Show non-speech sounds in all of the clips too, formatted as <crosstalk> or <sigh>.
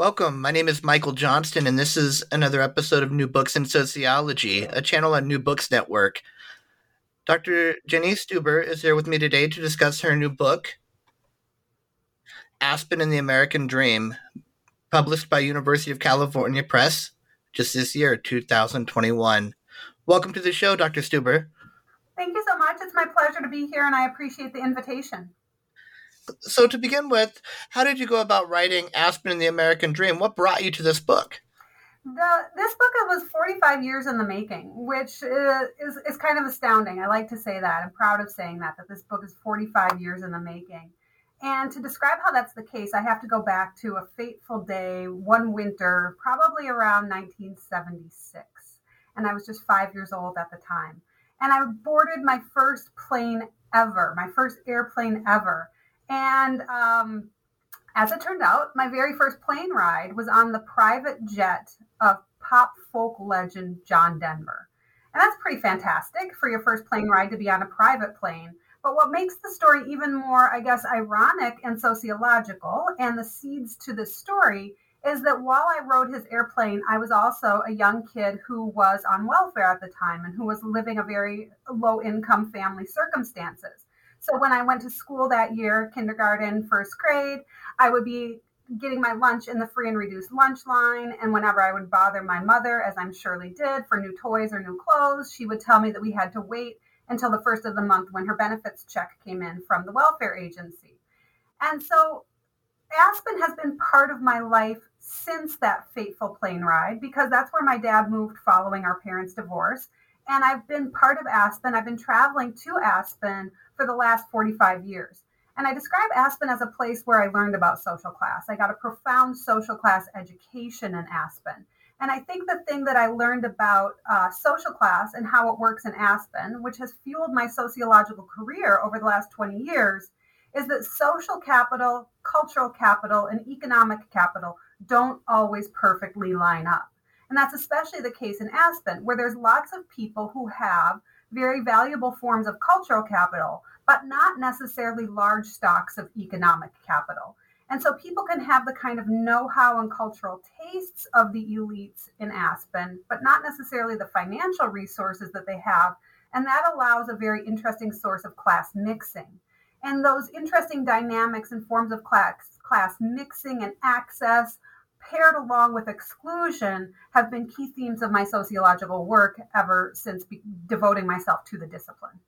Welcome. My name is Michael Johnston, and this is another episode of New Books in Sociology, a channel on New Books Network. Dr. Jenny Stuber is here with me today to discuss her new book, Aspen and the American Dream, published by University of California Press just this year, 2021. Welcome to the show, Dr. Stuber. Thank you so much. It's my pleasure to be here, and I appreciate the invitation so to begin with, how did you go about writing Aspen and the American Dream? What brought you to this book? The, this book was 45 years in the making, which is, is, is kind of astounding. I like to say that. I'm proud of saying that, that this book is 45 years in the making. And to describe how that's the case, I have to go back to a fateful day, one winter, probably around 1976. And I was just five years old at the time. And I boarded my first plane ever, my first airplane ever. And um, as it turned out, my very first plane ride was on the private jet of pop folk legend John Denver. And that's pretty fantastic for your first plane ride to be on a private plane. But what makes the story even more, I guess, ironic and sociological, and the seeds to this story, is that while I rode his airplane, I was also a young kid who was on welfare at the time and who was living a very low income family circumstances. So when I went to school that year, kindergarten, first grade, I would be getting my lunch in the free and reduced lunch line. And whenever I would bother my mother, as I'm surely did, for new toys or new clothes, she would tell me that we had to wait until the first of the month when her benefits check came in from the welfare agency. And so Aspen has been part of my life since that fateful plane ride because that's where my dad moved following our parents' divorce. And I've been part of Aspen. I've been traveling to Aspen for the last 45 years. And I describe Aspen as a place where I learned about social class. I got a profound social class education in Aspen. And I think the thing that I learned about uh, social class and how it works in Aspen, which has fueled my sociological career over the last 20 years, is that social capital, cultural capital, and economic capital don't always perfectly line up. And that's especially the case in Aspen, where there's lots of people who have very valuable forms of cultural capital, but not necessarily large stocks of economic capital. And so people can have the kind of know how and cultural tastes of the elites in Aspen, but not necessarily the financial resources that they have. And that allows a very interesting source of class mixing. And those interesting dynamics and forms of class, class mixing and access paired along with exclusion have been key themes of my sociological work ever since be- devoting myself to the discipline.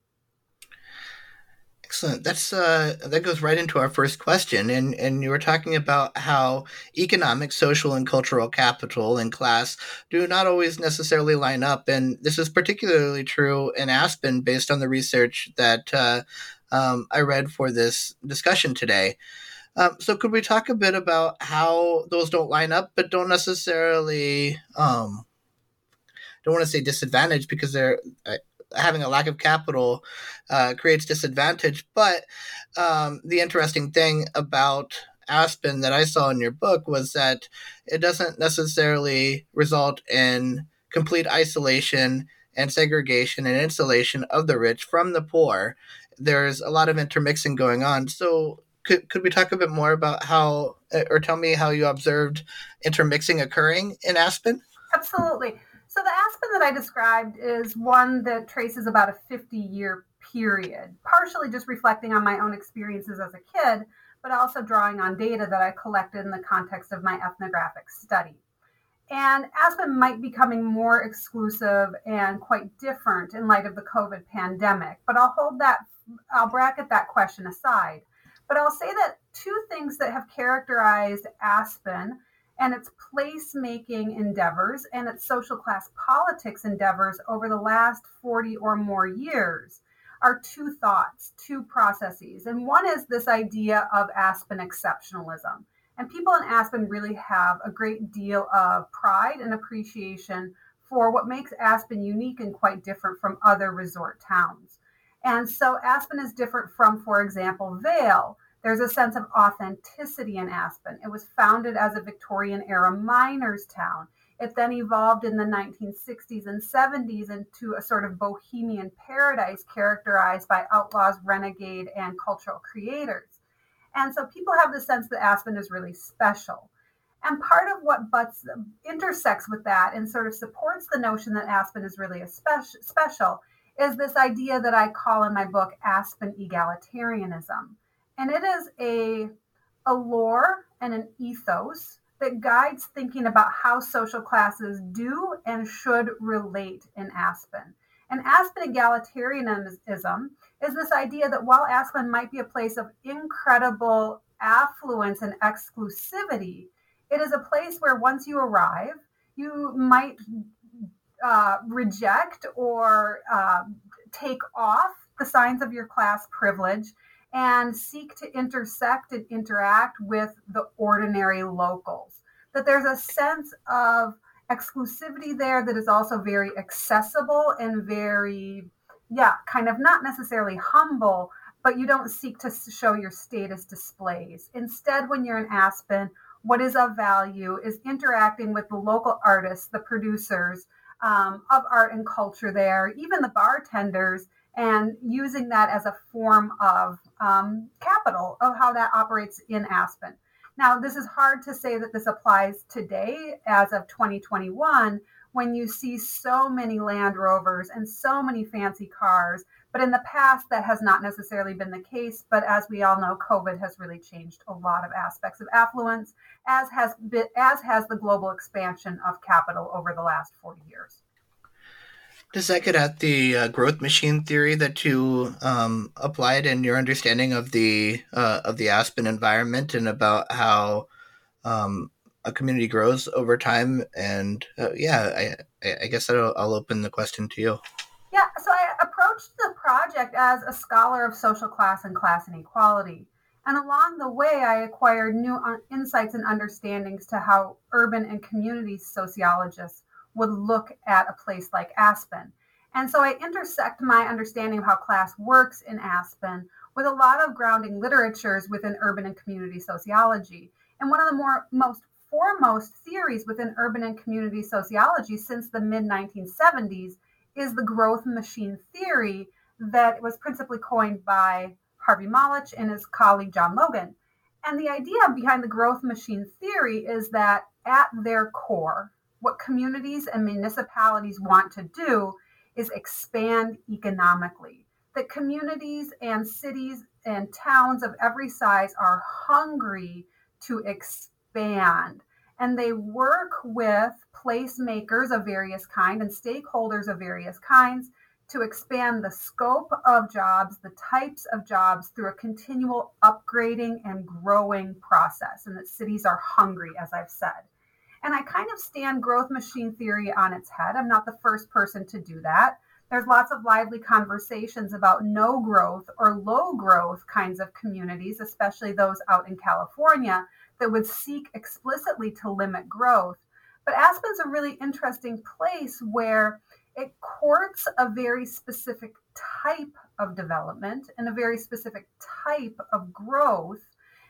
Excellent. That's uh, that goes right into our first question, and and you were talking about how economic, social, and cultural capital and class do not always necessarily line up, and this is particularly true in Aspen, based on the research that uh, um, I read for this discussion today. Um, so, could we talk a bit about how those don't line up, but don't necessarily um, don't want to say disadvantage because they're uh, having a lack of capital uh, creates disadvantage. But um, the interesting thing about Aspen that I saw in your book was that it doesn't necessarily result in complete isolation and segregation and insulation of the rich from the poor. There's a lot of intermixing going on. So, could, could we talk a bit more about how, eh, or tell me how you observed intermixing occurring in Aspen? Absolutely. So, the Aspen that I described is one that traces about a 50 year period, partially just reflecting on my own experiences as a kid, but also drawing on data that I collected in the context of my ethnographic study. And Aspen might be becoming more exclusive and quite different in light of the COVID pandemic, but I'll hold that, I'll bracket that question aside. But I'll say that two things that have characterized Aspen and its placemaking endeavors and its social class politics endeavors over the last 40 or more years are two thoughts, two processes. And one is this idea of Aspen exceptionalism. And people in Aspen really have a great deal of pride and appreciation for what makes Aspen unique and quite different from other resort towns. And so Aspen is different from, for example, Vail. There's a sense of authenticity in Aspen. It was founded as a Victorian era miners' town. It then evolved in the 1960s and 70s into a sort of bohemian paradise characterized by outlaws, renegade, and cultural creators. And so people have the sense that Aspen is really special. And part of what butts intersects with that and sort of supports the notion that Aspen is really a speci- special is this idea that I call in my book Aspen egalitarianism. And it is a, a lore and an ethos that guides thinking about how social classes do and should relate in Aspen. And Aspen egalitarianism is this idea that while Aspen might be a place of incredible affluence and exclusivity, it is a place where once you arrive, you might uh, reject or uh, take off the signs of your class privilege and seek to intersect and interact with the ordinary locals. That there's a sense of exclusivity there that is also very accessible and very, yeah, kind of not necessarily humble, but you don't seek to show your status displays. Instead, when you're in Aspen, what is of value is interacting with the local artists, the producers um, of art and culture there, even the bartenders, and using that as a form of um, capital of how that operates in Aspen. Now, this is hard to say that this applies today as of 2021 when you see so many Land Rovers and so many fancy cars. But in the past, that has not necessarily been the case. But as we all know, COVID has really changed a lot of aspects of affluence, as has been, as has the global expansion of capital over the last 40 years. Does that get at the uh, growth machine theory that you um, applied in your understanding of the uh, of the Aspen environment and about how um, a community grows over time? And uh, yeah, I, I guess I'll, I'll open the question to you. Yeah, so I approached the project as a scholar of social class and class inequality. And along the way, I acquired new uh, insights and understandings to how urban and community sociologists would look at a place like Aspen. And so I intersect my understanding of how class works in Aspen with a lot of grounding literatures within urban and community sociology. And one of the more most foremost theories within urban and community sociology since the mid 1970s is the growth machine theory that was principally coined by Harvey Molotch and his colleague John Logan. And the idea behind the growth machine theory is that at their core, what communities and municipalities want to do is expand economically. That communities and cities and towns of every size are hungry to expand and they work with placemakers of various kind and stakeholders of various kinds to expand the scope of jobs, the types of jobs through a continual upgrading and growing process. And that cities are hungry, as I've said. And I kind of stand growth machine theory on its head. I'm not the first person to do that. There's lots of lively conversations about no growth or low growth kinds of communities, especially those out in California, that would seek explicitly to limit growth. But Aspen's a really interesting place where it courts a very specific type of development and a very specific type of growth.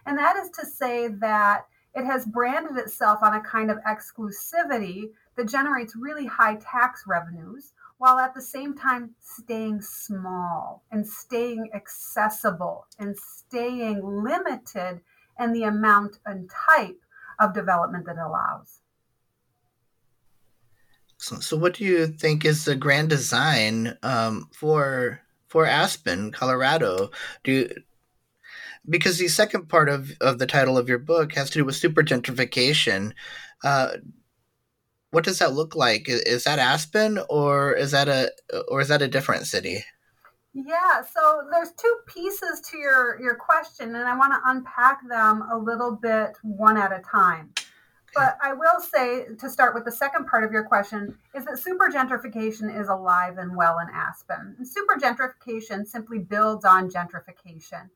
And that is to say that it has branded itself on a kind of exclusivity that generates really high tax revenues while at the same time staying small and staying accessible and staying limited in the amount and type of development that allows. So, what do you think is the grand design um, for for Aspen, Colorado? Do because the second part of, of the title of your book has to do with super gentrification. Uh, what does that look like? Is that Aspen or is that a or is that a different city? Yeah, so there's two pieces to your your question, and I want to unpack them a little bit one at a time. But I will say to start with the second part of your question is that super gentrification is alive and well in Aspen. And super gentrification simply builds on gentrification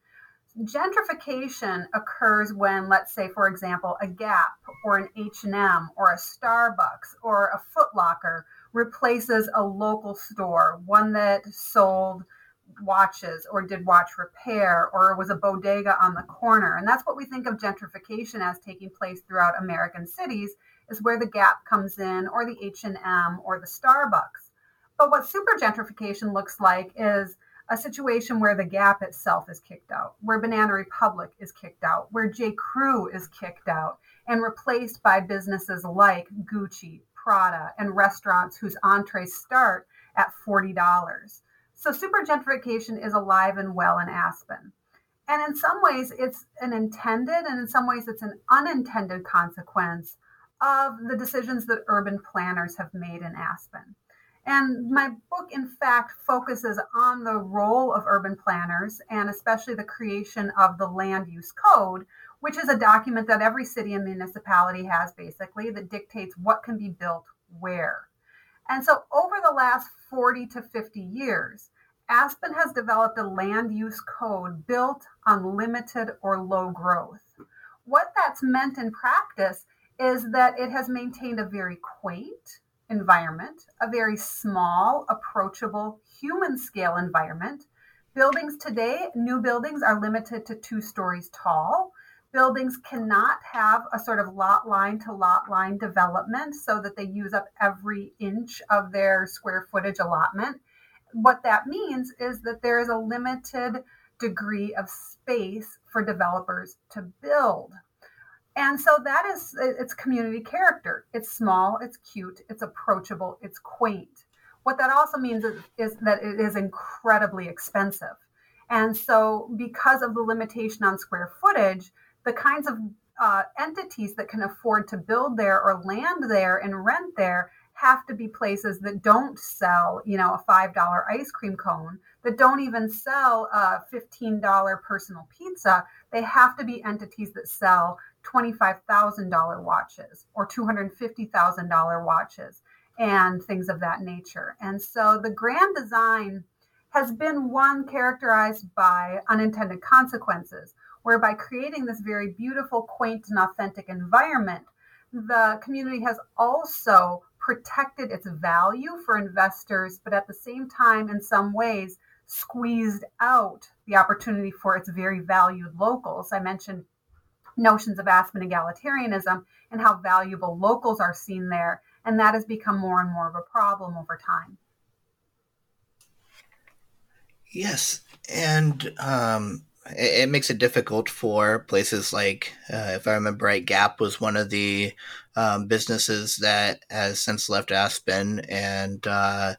gentrification occurs when let's say for example a gap or an h&m or a starbucks or a footlocker replaces a local store one that sold watches or did watch repair or was a bodega on the corner. And that's what we think of gentrification as taking place throughout american cities is where the gap comes in or the h&m or the starbucks. But what super gentrification looks like is a situation where the Gap itself is kicked out, where Banana Republic is kicked out, where J. Crew is kicked out and replaced by businesses like Gucci, Prada, and restaurants whose entrees start at $40. So super gentrification is alive and well in Aspen. And in some ways, it's an intended and in some ways, it's an unintended consequence of the decisions that urban planners have made in Aspen. And my book, in fact, focuses on the role of urban planners and especially the creation of the land use code, which is a document that every city and municipality has basically that dictates what can be built where. And so over the last 40 to 50 years, Aspen has developed a land use code built on limited or low growth. What that's meant in practice is that it has maintained a very quaint, environment, a very small, approachable, human scale environment. Buildings today, new buildings are limited to two stories tall. Buildings cannot have a sort of lot line to lot line development so that they use up every inch of their square footage allotment. What that means is that there is a limited degree of space for developers to build. And so that is its community character. It's small, it's cute, it's approachable, it's quaint. What that also means is, is that it is incredibly expensive. And so, because of the limitation on square footage, the kinds of uh, entities that can afford to build there or land there and rent there have to be places that don't sell, you know, a $5 ice cream cone, that don't even sell a $15 personal pizza. They have to be entities that sell $25,000 watches or $250,000 watches and things of that nature. And so the grand design has been one characterized by unintended consequences, whereby creating this very beautiful, quaint, and authentic environment, the community has also protected its value for investors, but at the same time, in some ways, squeezed out the opportunity for its very valued locals. I mentioned notions of Aspen egalitarianism and how valuable locals are seen there. And that has become more and more of a problem over time. Yes. And um, it, it, makes it difficult for places like, uh, if I remember right, Gap was one of the um, businesses that has since left Aspen. And uh,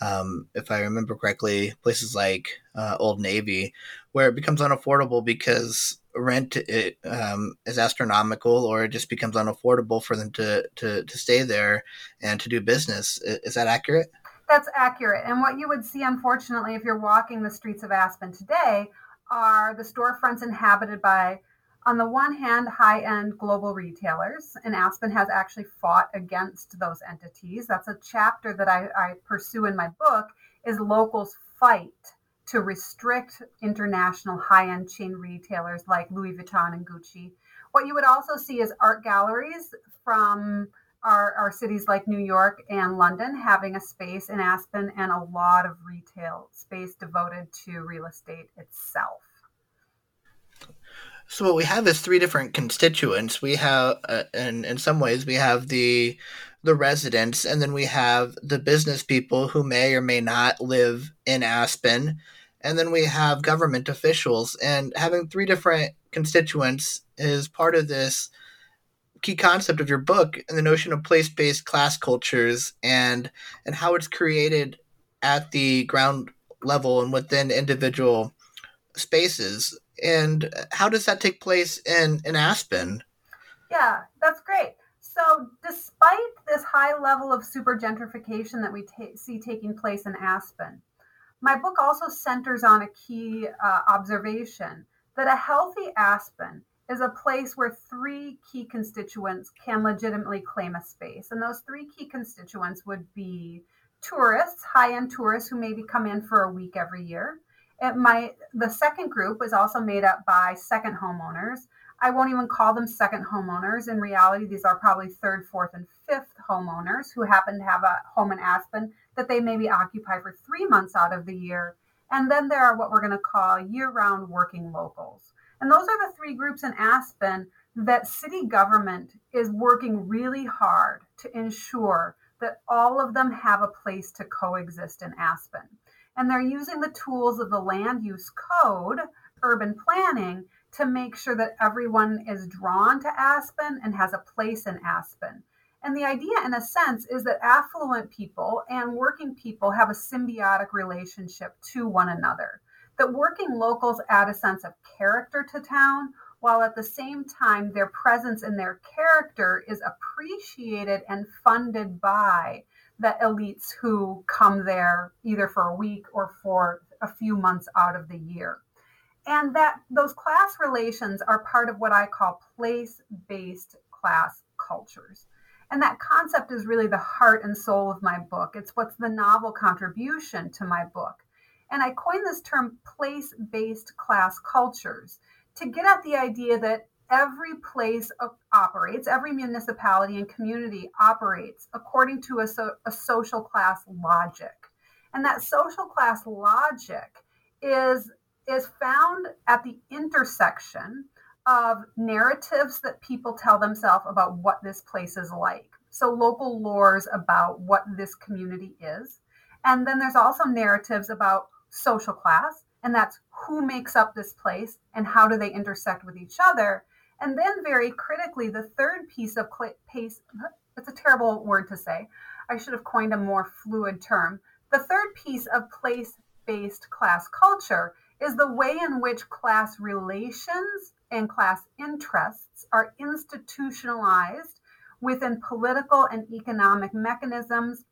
um, if I remember correctly, places like uh, Old Navy, where it becomes unaffordable because rent it, um, is astronomical or it just becomes unaffordable for them to, to, to stay there and to do business. Is that accurate? That's accurate. And what you would see, unfortunately, if you're walking the streets of Aspen today, are the storefronts inhabited by, on the one hand, high end global retailers. And Aspen has actually fought against those entities. That's a chapter that I, I pursue in my book is locals fight to restrict international high-end chain retailers like Louis Vuitton and Gucci. What you would also see is art galleries from our, our cities like New York and London having a space in Aspen and a lot of retail space devoted to real estate itself. So what we have is three different constituents. We have, uh, in in some ways, we have the the residents, and then we have the business people who may or may not live in Aspen, and then we have government officials. And having three different constituents is part of this key concept of your book and the notion of place-based class cultures and and how it's created at the ground level and within individual spaces. And how does that take place in in Aspen? Yeah, that's great. So, despite this high level of super gentrification that we see taking place in Aspen, my book also centers on a key uh, observation that a healthy Aspen is a place where three key constituents can legitimately claim a space. And those three key constituents would be tourists, high-end tourists who maybe come in for a week every year. It might the second group is also made up by second homeowners I won't even call them second homeowners. In reality, these are probably third, fourth, and fifth homeowners who happen to have a home in Aspen that they maybe occupy for three months out of the year. And then there are what we're going to call year round working locals. And those are the three groups in Aspen that city government is working really hard to ensure that all of them have a place to coexist in Aspen. And they're using the tools of the land use code, urban planning, to make sure that everyone is drawn to Aspen and has a place in Aspen. And the idea, in a sense, is that affluent people and working people have a symbiotic relationship to one another. That working locals add a sense of character to town, while at the same time, their presence and their character is appreciated and funded by the elites who come there either for a week or for a few months out of the year and that those class relations are part of what I call place-based class cultures. And that concept is really the heart and soul of my book. It's what's the novel contribution to my book. And I coined this term place based class cultures to get at the idea that every place operates, every municipality and community operates according to a, so, a social class logic. And that social class logic is is found at the intersection of narratives that people tell themselves about what this place is like. So, local lores about what this community is. And then there's also narratives about social class, and that's who makes up this place and how do they intersect with each other. And then, very critically, the third piece of pace, it's a terrible word to say. I should have coined a more fluid term. The third piece of place based class culture is the way in which class relations and class interests are institutionalized within political and economic mechanisms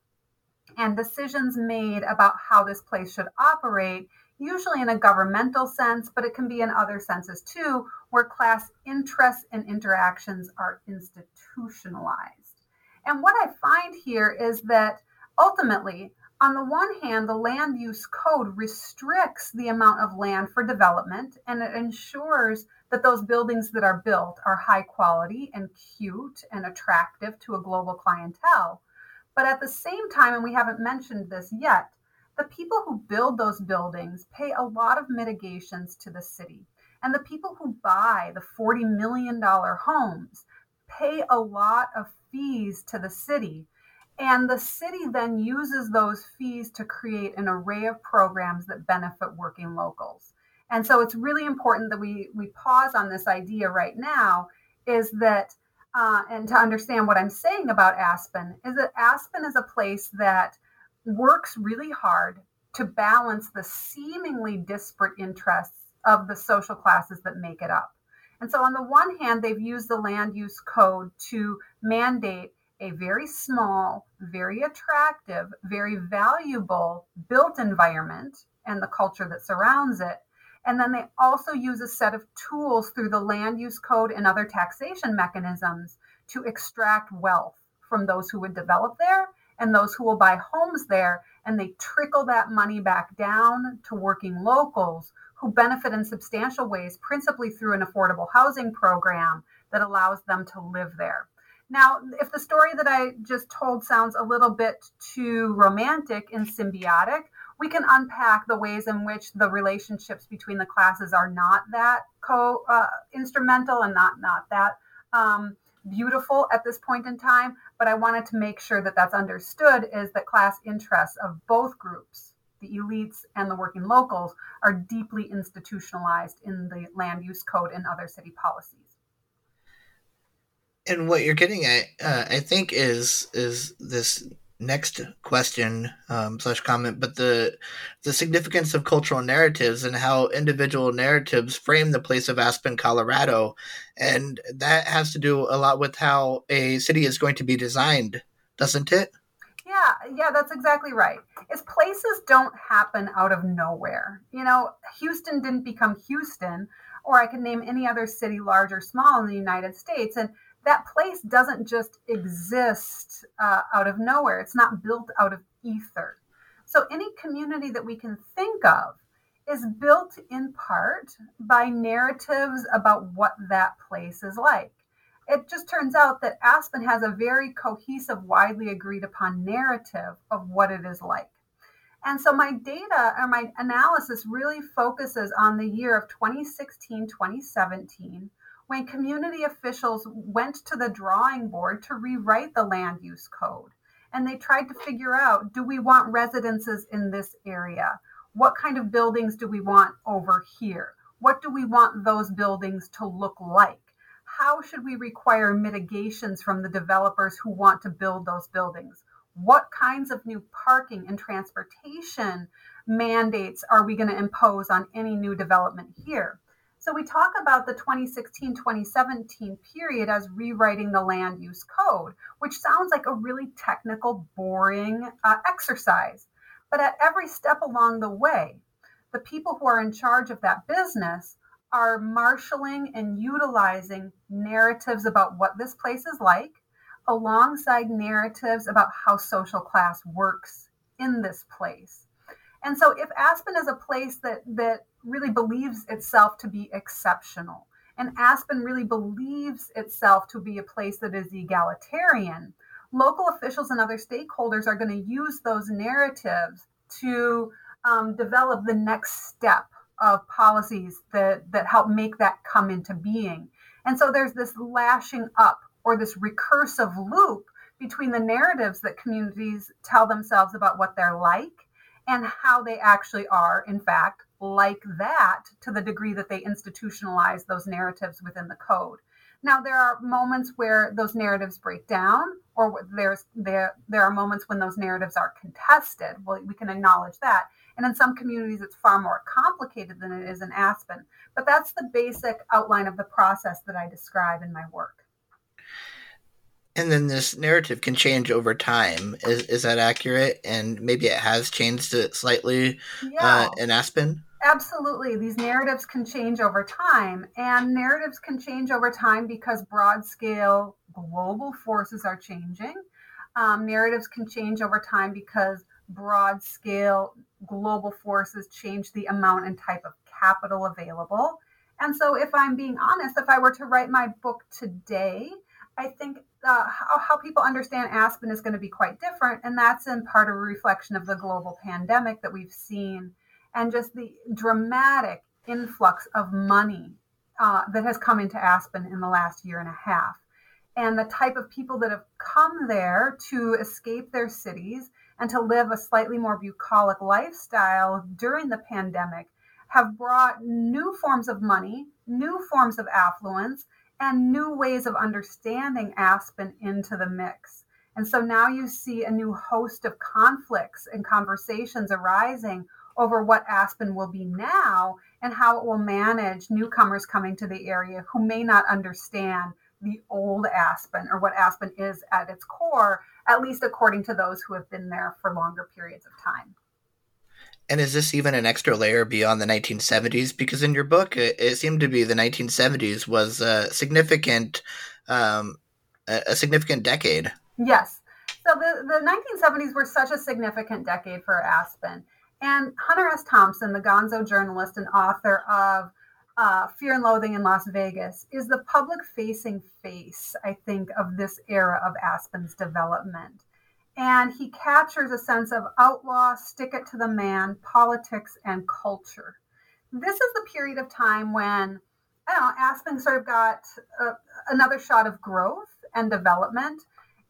and decisions made about how this place should operate, usually in a governmental sense, but it can be in other senses too, where class interests and interactions are institutionalized. And what I find here is that ultimately, on the one hand, the land use code restricts the amount of land for development and it ensures that those buildings that are built are high quality and cute and attractive to a global clientele. But at the same time, and we haven't mentioned this yet, the people who build those buildings pay a lot of mitigations to the city. And the people who buy the $40 million homes pay a lot of fees to the city and the city then uses those fees to create an array of programs that benefit working locals. And so it's really important that we, we pause on this idea right now is that, uh, and to understand what I'm saying about Aspen, is that Aspen is a place that works really hard to balance the seemingly disparate interests of the social classes that make it up. And so, on the one hand, they've used the land use code to mandate a very small, very attractive, very valuable built environment and the culture that surrounds it. And then they also use a set of tools through the land use code and other taxation mechanisms to extract wealth from those who would develop there and those who will buy homes there. And they trickle that money back down to working locals who benefit in substantial ways, principally through an affordable housing program that allows them to live there. Now, if the story that I just told sounds a little bit too romantic and symbiotic, we can unpack the ways in which the relationships between the classes are not that co uh, instrumental and not not that um, beautiful at this point in time, but I wanted to make sure that that's understood is that class interests of both groups, the elites and the working locals, are deeply institutionalized in the land use code and other city policies. And what you're getting at, uh, I think, is is this next question um, slash comment, but the the significance of cultural narratives and how individual narratives frame the place of Aspen, Colorado, and that has to do a lot with how a city is going to be designed, doesn't it? Yeah, yeah, that's exactly right. Is places don't happen out of nowhere. You know, Houston didn't become Houston, or I can name any other city, large or small, in the United States, and that place doesn't just exist uh, out of nowhere. It's not built out of ether. So any community that we can think of is built in part by narratives about what that place is like. It just turns out that Aspen has a very cohesive, widely agreed upon narrative of what it is like. And so my data or my analysis really focuses on the year of 2016, 2017 when community officials went to the drawing board to rewrite the land use code. And they tried to figure out do we want residences in this area? What kind of buildings do we want over here? What do we want those buildings to look like? How should we require mitigations from the developers who want to build those buildings? What kinds of new parking and transportation mandates are we going to impose on any new development here? So we talk about the 2016 2017 period as rewriting the land use code, which sounds like a really technical, boring uh, exercise. But at every step along the way, the people who are in charge of that business are marshaling and utilizing narratives about what this place is like, alongside narratives about how social class works in this place. And so if Aspen is a place that that really believes itself to be exceptional, and Aspen really believes itself to be a place that is egalitarian, local officials and other stakeholders are going to use those narratives to um, develop the next step of policies that, that help make that come into being. And so there's this lashing up or this recursive loop between the narratives that communities tell themselves about what they're like and how they actually are, in fact, like that to the degree that they institutionalize those narratives within the code. Now, there are moments where those narratives break down, or there's there there are moments when those narratives are contested. Well, we can acknowledge that. And in some communities, it's far more complicated than it is in Aspen. But that's the basic outline of the process that I describe in my work and then this narrative can change over time. Is is that accurate? And maybe it has changed it slightly uh, yeah. uh, in Aspen. Absolutely, these narratives can change over time, and narratives can change over time because broad scale global forces are changing. Um, narratives can change over time because broad scale global forces change the amount and type of capital available. And so, if I'm being honest, if I were to write my book today, I think uh, how, how people understand Aspen is going to be quite different. And that's in part a reflection of the global pandemic that we've seen and just the dramatic influx of money uh, that has come into Aspen in the last year and a half. And the type of people that have come there to escape their cities and to live a slightly more bucolic lifestyle during the pandemic have brought new forms of money, new forms of affluence, and new ways of understanding Aspen into the mix. And so now you see a new host of conflicts and conversations arising over what Aspen will be now and how it will manage newcomers coming to the area who may not understand the old Aspen or what Aspen is at its core, at least according to those who have been there for longer periods of time. And is this even an extra layer beyond the 1970s? Because in your book, it, it seemed to be the 1970s was a significant, um, a, significant decade. Yes. So the, the 1970s were such a significant decade for Aspen. And Hunter S. Thompson, the gonzo journalist and author of uh, Fear and Loathing in Las Vegas, is the public facing face, I think, of this era of Aspen's development and he captures a sense of outlaw, stick it to the man, politics, and culture. This is the period of time when I don't know, Aspen sort of got a, another shot of growth and development.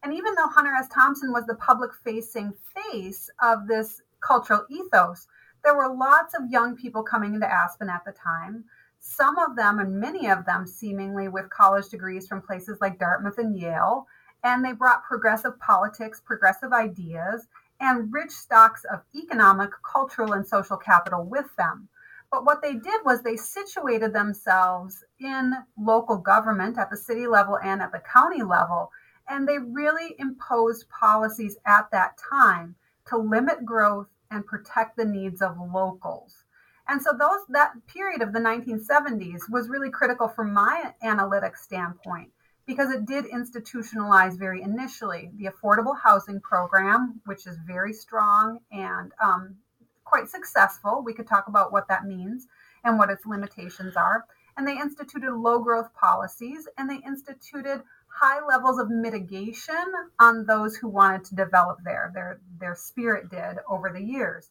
And even though Hunter S. Thompson was the public facing face of this cultural ethos, there were lots of young people coming into Aspen at the time. Some of them, and many of them, seemingly with college degrees from places like Dartmouth and Yale. And they brought progressive politics, progressive ideas, and rich stocks of economic, cultural, and social capital with them. But what they did was they situated themselves in local government at the city level and at the county level. And they really imposed policies at that time to limit growth and protect the needs of locals. And so those that period of the 1970s was really critical from my analytic standpoint because it did institutionalize very initially the affordable housing program, which is very strong and um, quite successful. We could talk about what that means and what its limitations are. And they instituted low growth policies and they instituted high levels of mitigation on those who wanted to develop there. Their, their spirit did over the years.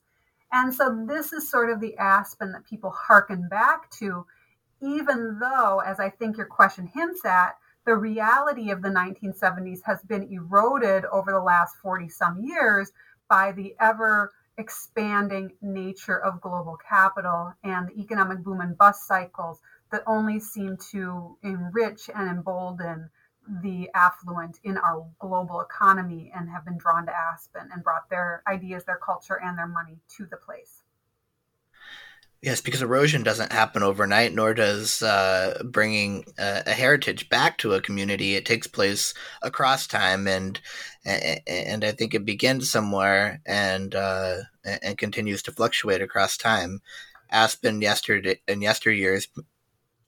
And so this is sort of the Aspen that people hearken back to, even though, as I think your question hints at, the reality of the 1970s has been eroded over the last 40 some years by the ever expanding nature of global capital and the economic boom and bust cycles that only seem to enrich and embolden the affluent in our global economy and have been drawn to Aspen and brought their ideas, their culture, and their money to the place. Yes, because erosion doesn't happen overnight, nor does uh, bringing a, a, heritage back to a community. It takes place across time, and and I think it begins somewhere and uh, and continues to fluctuate across time. Aspen yesterday and yesteryears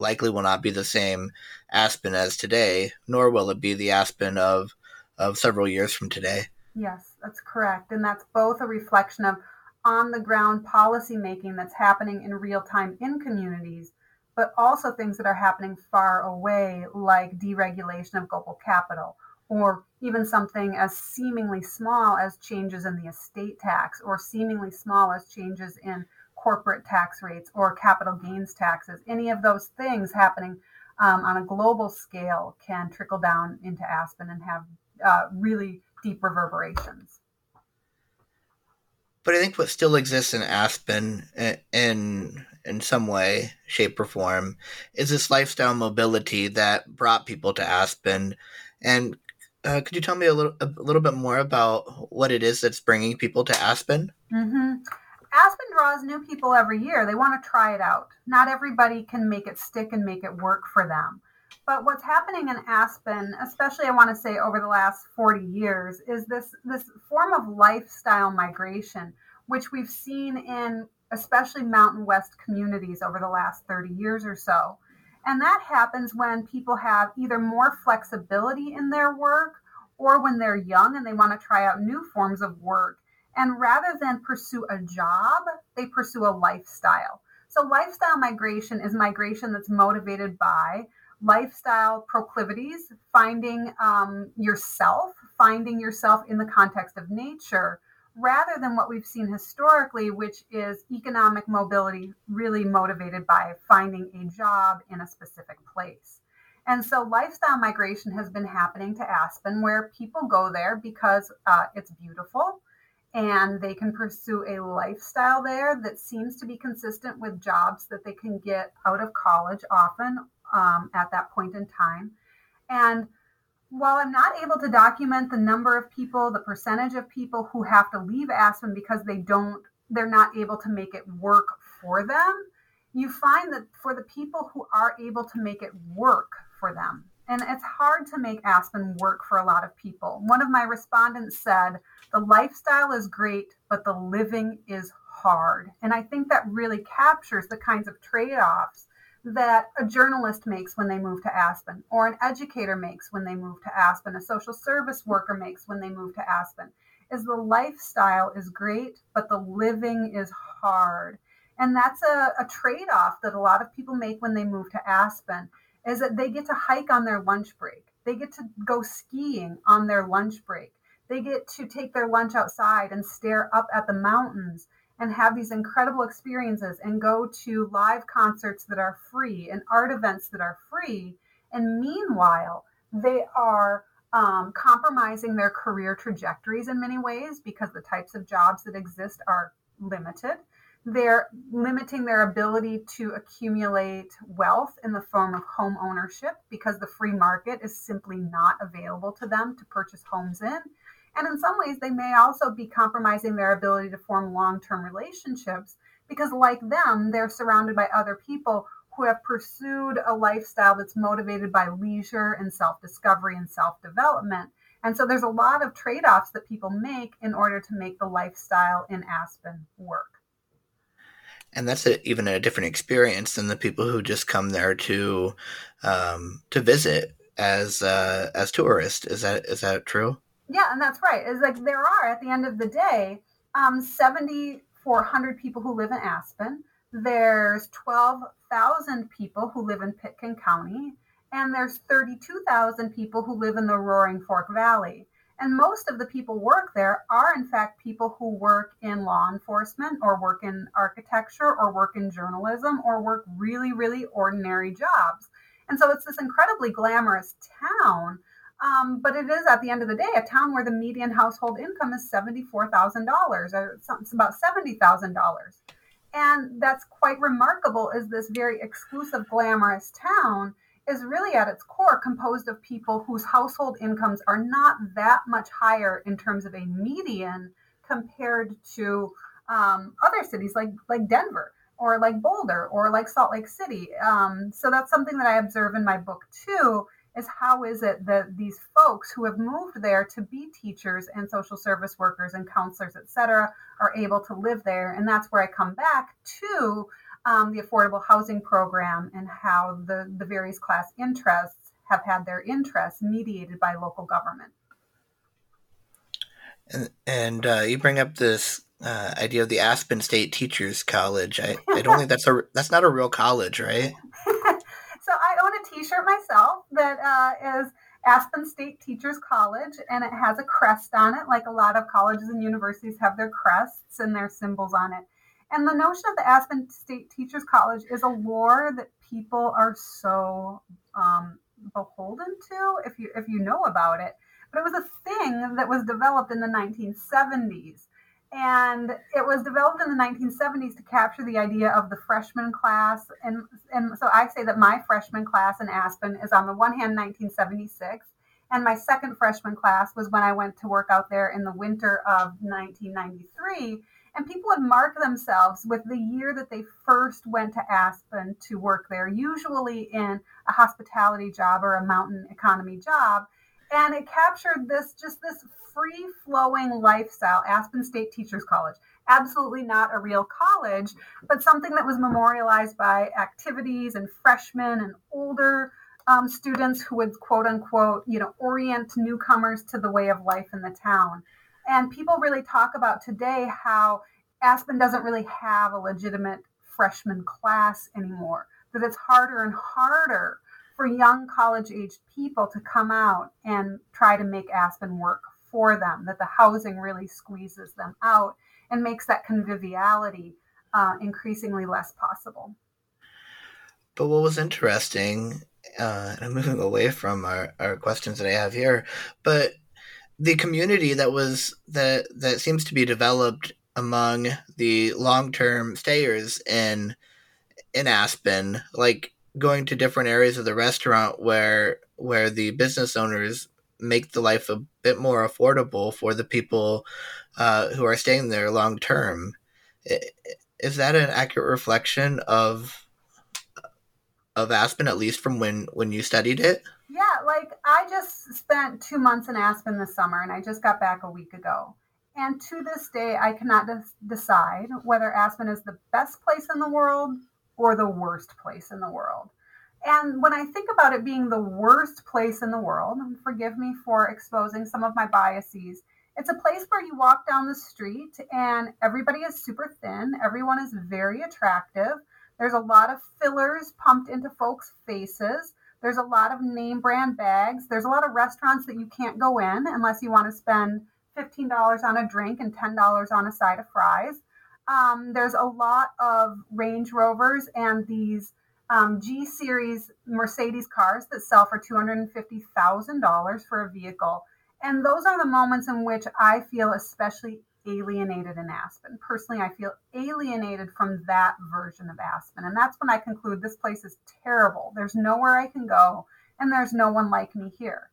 likely will not be the same Aspen as today, nor will it be the Aspen of of several years from today. Yes, that's correct, and that's both a reflection of on the ground policy making that's happening in real time in communities, but also things that are happening far away, like deregulation of global capital, or even something as seemingly small as changes in the estate tax, or seemingly small as changes in corporate tax rates or capital gains taxes. Any of those things happening um, on a global scale can trickle down into Aspen and have uh, really deep reverberations. But I think what still exists in Aspen in in some way, shape, or form is this lifestyle mobility that brought people to Aspen. And uh, could you tell me a little a little bit more about what it is that's bringing people to Aspen? Mm-hmm. Aspen draws new people every year. They want to try it out. Not everybody can make it stick and make it work for them. But what's happening in Aspen, especially I want to say over the last 40 years, is this this form of lifestyle migration, which we've seen in especially Mountain West communities over the last 30 years or so. And that happens when people have either more flexibility in their work or when they're young and they want to try out new forms of work. And rather than pursue a job, they pursue a lifestyle. So, lifestyle migration is migration that's motivated by lifestyle proclivities, finding um, yourself, finding yourself in the context of nature, rather than what we've seen historically, which is economic mobility really motivated by finding a job in a specific place. And so lifestyle migration has been happening to Aspen, where people go there because uh, it's beautiful and they can pursue a lifestyle there that seems to be consistent with jobs that they can get out of college often um, at that point in time. And while I'm not able to document the number of people, the percentage of people who have to leave Aspen because they don't, they're not able to make it work for them, you find that for the people who are able to make it work for them, and it's hard to make Aspen work for a lot of people. One of my respondents said, The lifestyle is great, but the living is hard. And I think that really captures the kinds of trade offs that a journalist makes when they move to Aspen, or an educator makes when they move to Aspen, a social service worker makes when they move to Aspen, is the lifestyle is great, but the living is hard. And that's a, a trade off that a lot of people make when they move to Aspen, is that they get to hike on their lunch break. They get to go skiing on their lunch break. They get to take their lunch outside and stare up at the mountains and have these incredible experiences and go to live concerts that are free and art events that are free And meanwhile, they are um, compromising their career trajectories in many ways because the types of jobs that exist are limited. They're limiting their ability to accumulate wealth in the form of home ownership because the free market is simply not available to them to purchase homes in. And in some ways, they may also be compromising their ability to form long term relationships because, like them, they're surrounded by other people who have pursued a lifestyle that's motivated by leisure and self discovery and self development. And so there's a lot of trade offs that people make in order to make the lifestyle in Aspen work. And that's a, even a different experience than the people who just come there to um, to visit as uh, as tourists. Is that is that true? Yeah, and that's right. It's like there are at the end of the day, um, 7,400 people who live in Aspen. There's 12,000 people who live in Pitkin County, and there's 32,000 people who live in the Roaring Fork Valley. And most of the people work there are, in fact, people who work in law enforcement or work in architecture or work in journalism or work really, really ordinary jobs. And so it's this incredibly glamorous town um, but it is at the end of the day a town where the median household income is $74,000 or something about $70,000. And that's quite remarkable is this very exclusive, glamorous town is really at its core composed of people whose household incomes are not that much higher in terms of a median compared to um, other cities like like Denver or like Boulder or like Salt Lake City. Um, so that's something that I observe in my book too is how is it that these folks who have moved there to be teachers and social service workers and counselors, et cetera, are able to live there. And that's where I come back to um, the affordable housing program and how the, the various class interests have had their interests mediated by local government. And, and uh, you bring up this uh, idea of the Aspen State Teachers College. I, I don't think that's a <laughs> that's not a real college, right? <laughs> so I own a T-shirt myself that uh, is Aspen State Teachers College, and it has a crest on it, like a lot of colleges and universities have their crests and their symbols on it. And the notion of the Aspen State Teachers College is a lore that people are so um, beholden to if you if you know about it. But it was a thing that was developed in the 1970s and it was developed in the 1970s to capture the idea of the freshman class. And and so i say that my freshman class in aspen is on the one hand 1976 and my second freshman class was when i went to work out there in the winter of 1993 and people would mark themselves with the year that they first went to aspen to work there usually in a hospitality job or a mountain economy job and it captured this just this free flowing lifestyle, Aspen State Teachers College. Absolutely not a real college, but something that was memorialized by activities and freshmen and older um, students who would quote unquote, you know, orient newcomers to the way of life in the town. And people really talk about today how Aspen doesn't really have a legitimate freshman class anymore, that it's harder and harder for young college aged people to come out and try to make Aspen work for them, that the housing really squeezes them out and makes that conviviality uh, increasingly less possible. But what was interesting, uh, I'm moving away from our, our questions that I have here, but the community that was that that seems to be developed among the long term stayers in in Aspen, like going to different areas of the restaurant where where the business owners make the life a bit more affordable for the people uh, who are staying there long term. Is that an accurate reflection of of Aspen, at least from when when you studied it? Like I just spent two months in Aspen this summer, and I just got back a week ago. And to this day, I cannot decide whether Aspen is the best place in the world or the worst place in the world. And when I think about it being the worst place in the world, forgive me for exposing some of my biases, it's a place where you walk down the street and everybody is super thin, everyone is very attractive. There's a lot of fillers pumped into folks' faces. There's a lot of name brand bags. There's a lot of restaurants that you can't go in unless you want to spend $15 on a drink and $10 on a side of fries. Um, there's a lot of Range Rovers and these um, G Series Mercedes cars that sell for $250,000 for a vehicle. And those are the moments in which I feel especially alienated in Aspen. Personally, I feel alienated from that version of Aspen. And that's when I conclude this place is terrible. There's nowhere I can go, and there's no one like me here.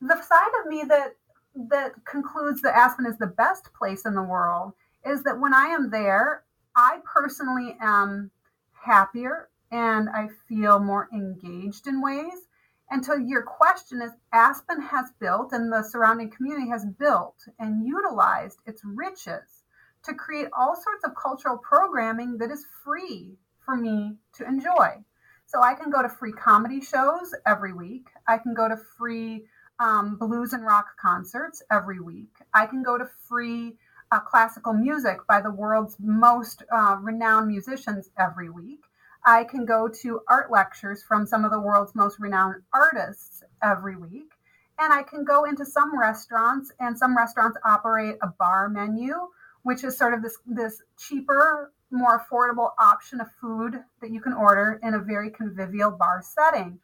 The side of me that that concludes that Aspen is the best place in the world is that when I am there, I personally am happier and I feel more engaged in ways. And so your question is Aspen has built and the surrounding community has built and utilized its riches to create all sorts of cultural programming that is free for me to enjoy. So I can go to free comedy shows every week. I can go to free um, blues and rock concerts every week. I can go to free uh, classical music by the world's most uh, renowned musicians every week. I can go to art lectures from some of the world's most renowned artists every week. And I can go into some restaurants, and some restaurants operate a bar menu, which is sort of this, this cheaper, more affordable option of food that you can order in a very convivial bar setting.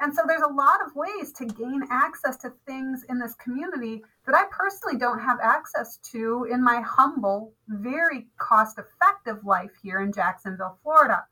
And so there's a lot of ways to gain access to things in this community that I personally don't have access to in my humble, very cost effective life here in Jacksonville, Florida.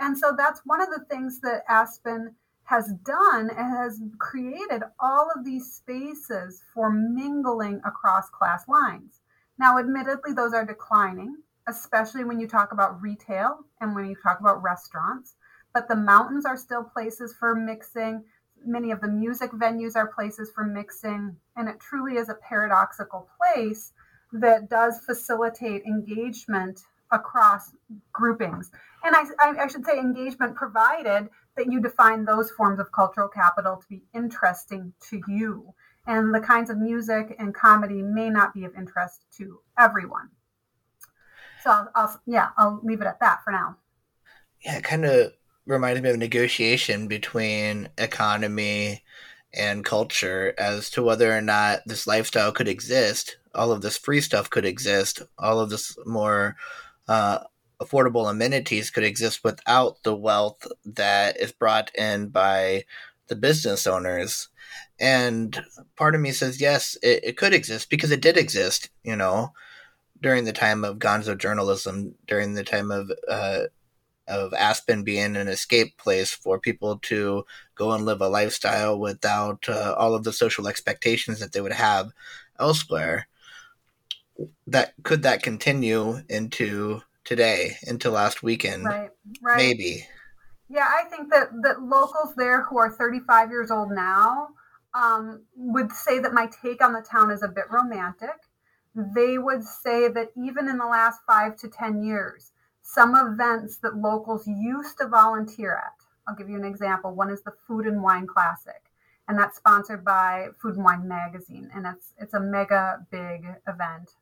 And so that's one of the things that Aspen has done and has created all of these spaces for mingling across class lines. Now, admittedly, those are declining, especially when you talk about retail and when you talk about restaurants but the mountains are still places for mixing. Many of the music venues are places for mixing, and it truly is a paradoxical place that does facilitate engagement across groupings. And I, I, should say engagement provided that you define those forms of cultural capital to be interesting to you. And the kinds of music and comedy may not be of interest to everyone. So I'll, I'll yeah, I'll leave it at that for now. Yeah, it kind of reminded me of negotiation between economy and culture as to whether or not this lifestyle could exist, all of this free stuff could exist, all of this more uh, affordable amenities could exist without the wealth that is brought in by the business owners. And part of me says, yes, it, it could exist because it did exist, you know, during the time of gonzo journalism, during the time of uh, of Aspen being an escape place for people to go and live a lifestyle without uh, all of the social expectations that they would have elsewhere. That could that continue into today, into last weekend? Right, right. Maybe. Yeah, I think that that locals there who are 35 years old now um, would say that my take on the town is a bit romantic. They would say that even in the last five to 10 years, some events that locals used to volunteer at. I'll give you an example. One is the Food and Wine Classic, and that's sponsored by Food and Wine Magazine, and it's it's a mega big event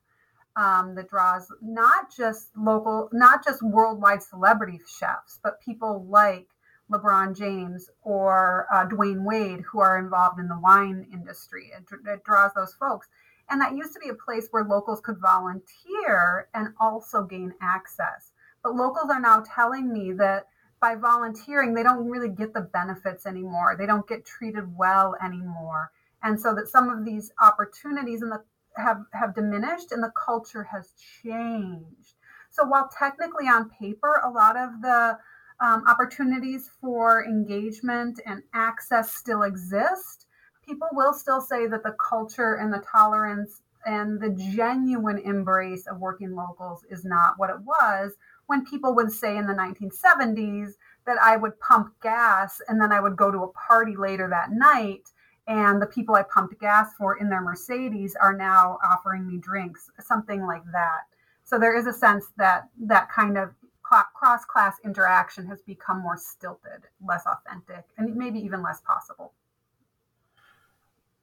um, that draws not just local, not just worldwide celebrity chefs, but people like LeBron James or uh, Dwyane Wade who are involved in the wine industry. It, it draws those folks. And that used to be a place where locals could volunteer and also gain access. But locals are now telling me that by volunteering, they don't really get the benefits anymore. They don't get treated well anymore. And so that some of these opportunities in the have, have diminished and the culture has changed. So while technically on paper, a lot of the um, opportunities for engagement and access still exist, people will still say that the culture and the tolerance and the genuine embrace of working locals is not what it was when people would say in the 1970s that I would pump gas and then I would go to a party later that night and the people I pumped gas for in their Mercedes are now offering me drinks, something like that. So there is a sense that that kind of cross class interaction has become more stilted, less authentic, and maybe even less possible.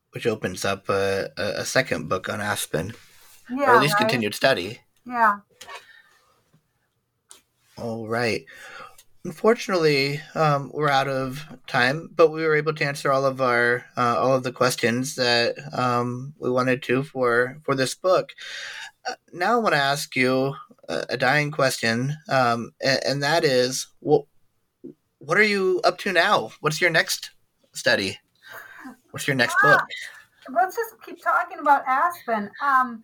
Which opens up a, a second book on Aspen, yeah, or at least right? continued study. Yeah. All right. Unfortunately, um, we're out of time, but we were able to answer all of our uh, all of the questions that um, we wanted to for for this book. Uh, now, I want to ask you a, a dying question, um, and, and, that is, what what are you up to now? What's your next study? What's your next book? Ah, let's just keep talking about Aspen. Um,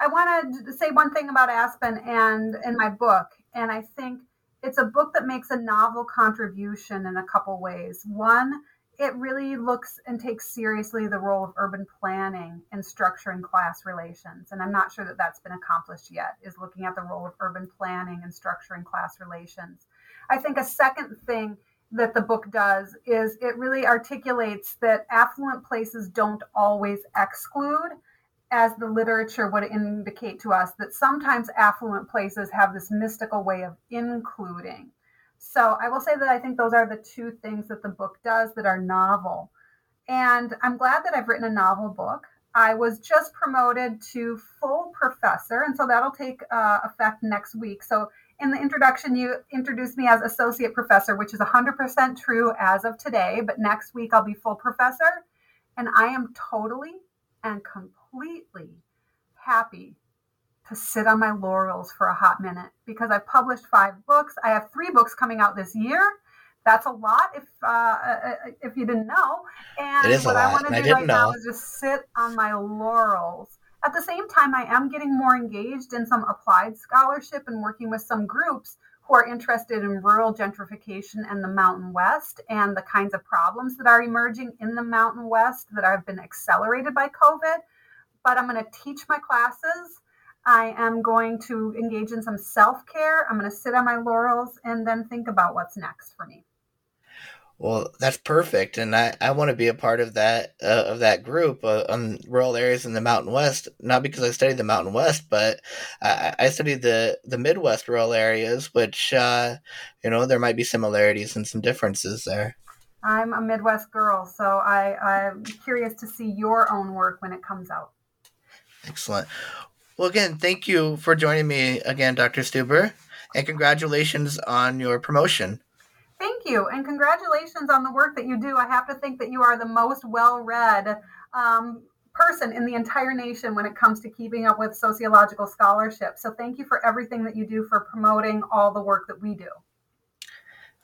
I want to say one thing about Aspen and in my book, and I think it's a book that makes a novel contribution in a couple ways. One, it really looks and takes seriously the role of urban planning in structuring class relations. And I'm not sure that that's been accomplished yet, is looking at the role of urban planning and structuring class relations. I think a second thing that the book does is it really articulates that affluent places don't always exclude as the literature would indicate to us that sometimes affluent places have this mystical way of including so I will say that I think those are the two things that the book does that are novel. And I'm glad that I've written a novel book. I was just promoted to full professor, and so that'll take uh, effect next week. So in the introduction, you introduced me as associate professor, which is 100% true as of today. But next week, I'll be full professor. And I am totally and completely happy to sit on my laurels for a hot minute because I've published five books. I have three books coming out this year. That's a lot if uh, uh if you didn't know. And what I want to do right know. now is just sit on my laurels. At the same time, I am getting more engaged in some applied scholarship and working with some groups who are interested in rural gentrification and the Mountain West and the kinds of problems that are emerging in the Mountain West that have been accelerated by COVID. But I'm going to teach my classes I am going to engage in some self care. I'm going to sit on my laurels and then think about what's next for me. Well, that's perfect, and I, I want to be a part of that uh, of that group uh, on rural areas in the Mountain West. Not because I studied the Mountain West, but I, I studied the the Midwest rural areas, which uh, you know there might be similarities and some differences there. I'm a Midwest girl, so I, I'm curious to see your own work when it comes out. Excellent. Well, again, thank you for joining me again, Dr. Stuber, and congratulations on your promotion. Thank you, and congratulations on the work that you do. I have to think that you are the most well read um, person in the entire nation when it comes to keeping up with sociological scholarship. So, thank you for everything that you do for promoting all the work that we do.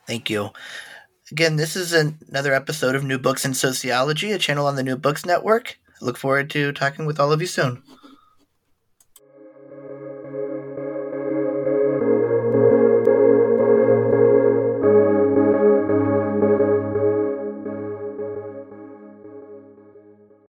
Thank you. Again, this is another episode of New Books in Sociology, a channel on the New Books Network. Look forward to talking with all of you soon.